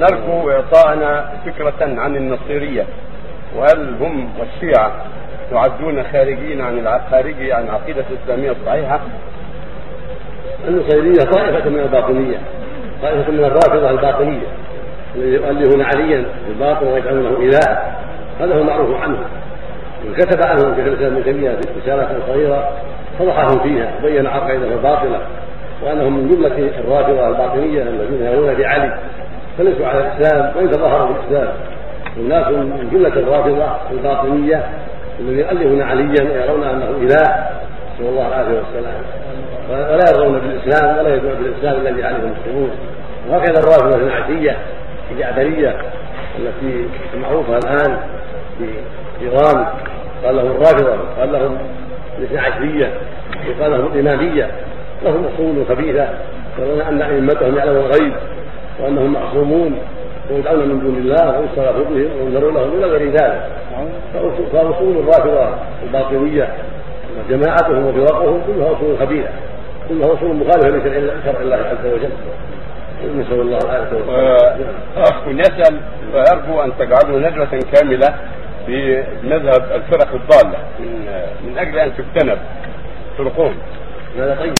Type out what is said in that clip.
نرجو إعطاءنا فكرة عن النصيرية. وهل هم والشيعة يعدون خارجين عن خارجي عن العقيدة الإسلامية الصحيحة؟ النصيرية طائفة من الباطنية طائفة من الرافضة الباطنية الذي يؤلهون عليا بالباطل ويجعلونه إله. هذا هو المعروف عنهم. وكتب عنهم شيخ الإسلام ابن تيمية في رسالة صغيرة فضحهم فيها وبين عقائدهم الباطلة وأنهم من جملة الرافضة الباطنية الذين يرون بعلي. فليسوا على الإسلام وإن تظاهروا بالإسلام. والناس من جملة الرافضة الباطنية الذين يؤلهون عليا ويرون أنه إله نسأل الله العافية والسلام. ولا يرضون بالإسلام ولا يدعون بالإسلام الذي عليه المسلمون وهكذا الرافضة النعتيه الجعفرية التي معروفة الآن في إيران. قال لهم الرافضة قال لهم الإثنى عشرية وقال لهم الإمامية. لهم أصول خبيثة يرون أن أئمتهم يعلمون الغيب. وأنهم معصومون ويدعون من دون الله ويستغفر بهم وينذرون لهم إلى غير ذلك. فأصول الرافضة الباطنية وجماعتهم وفرقهم كلها أصول خبيثة كلها أصول مخالفة لشرع الله عز وجل. نسأل الله العافية والسلامة. أخ يسأل ويرجو أن تجعلوا ندوة كاملة في مذهب الفرق الضالة. من من أجل أن تجتنب فرقهم هذا طيب.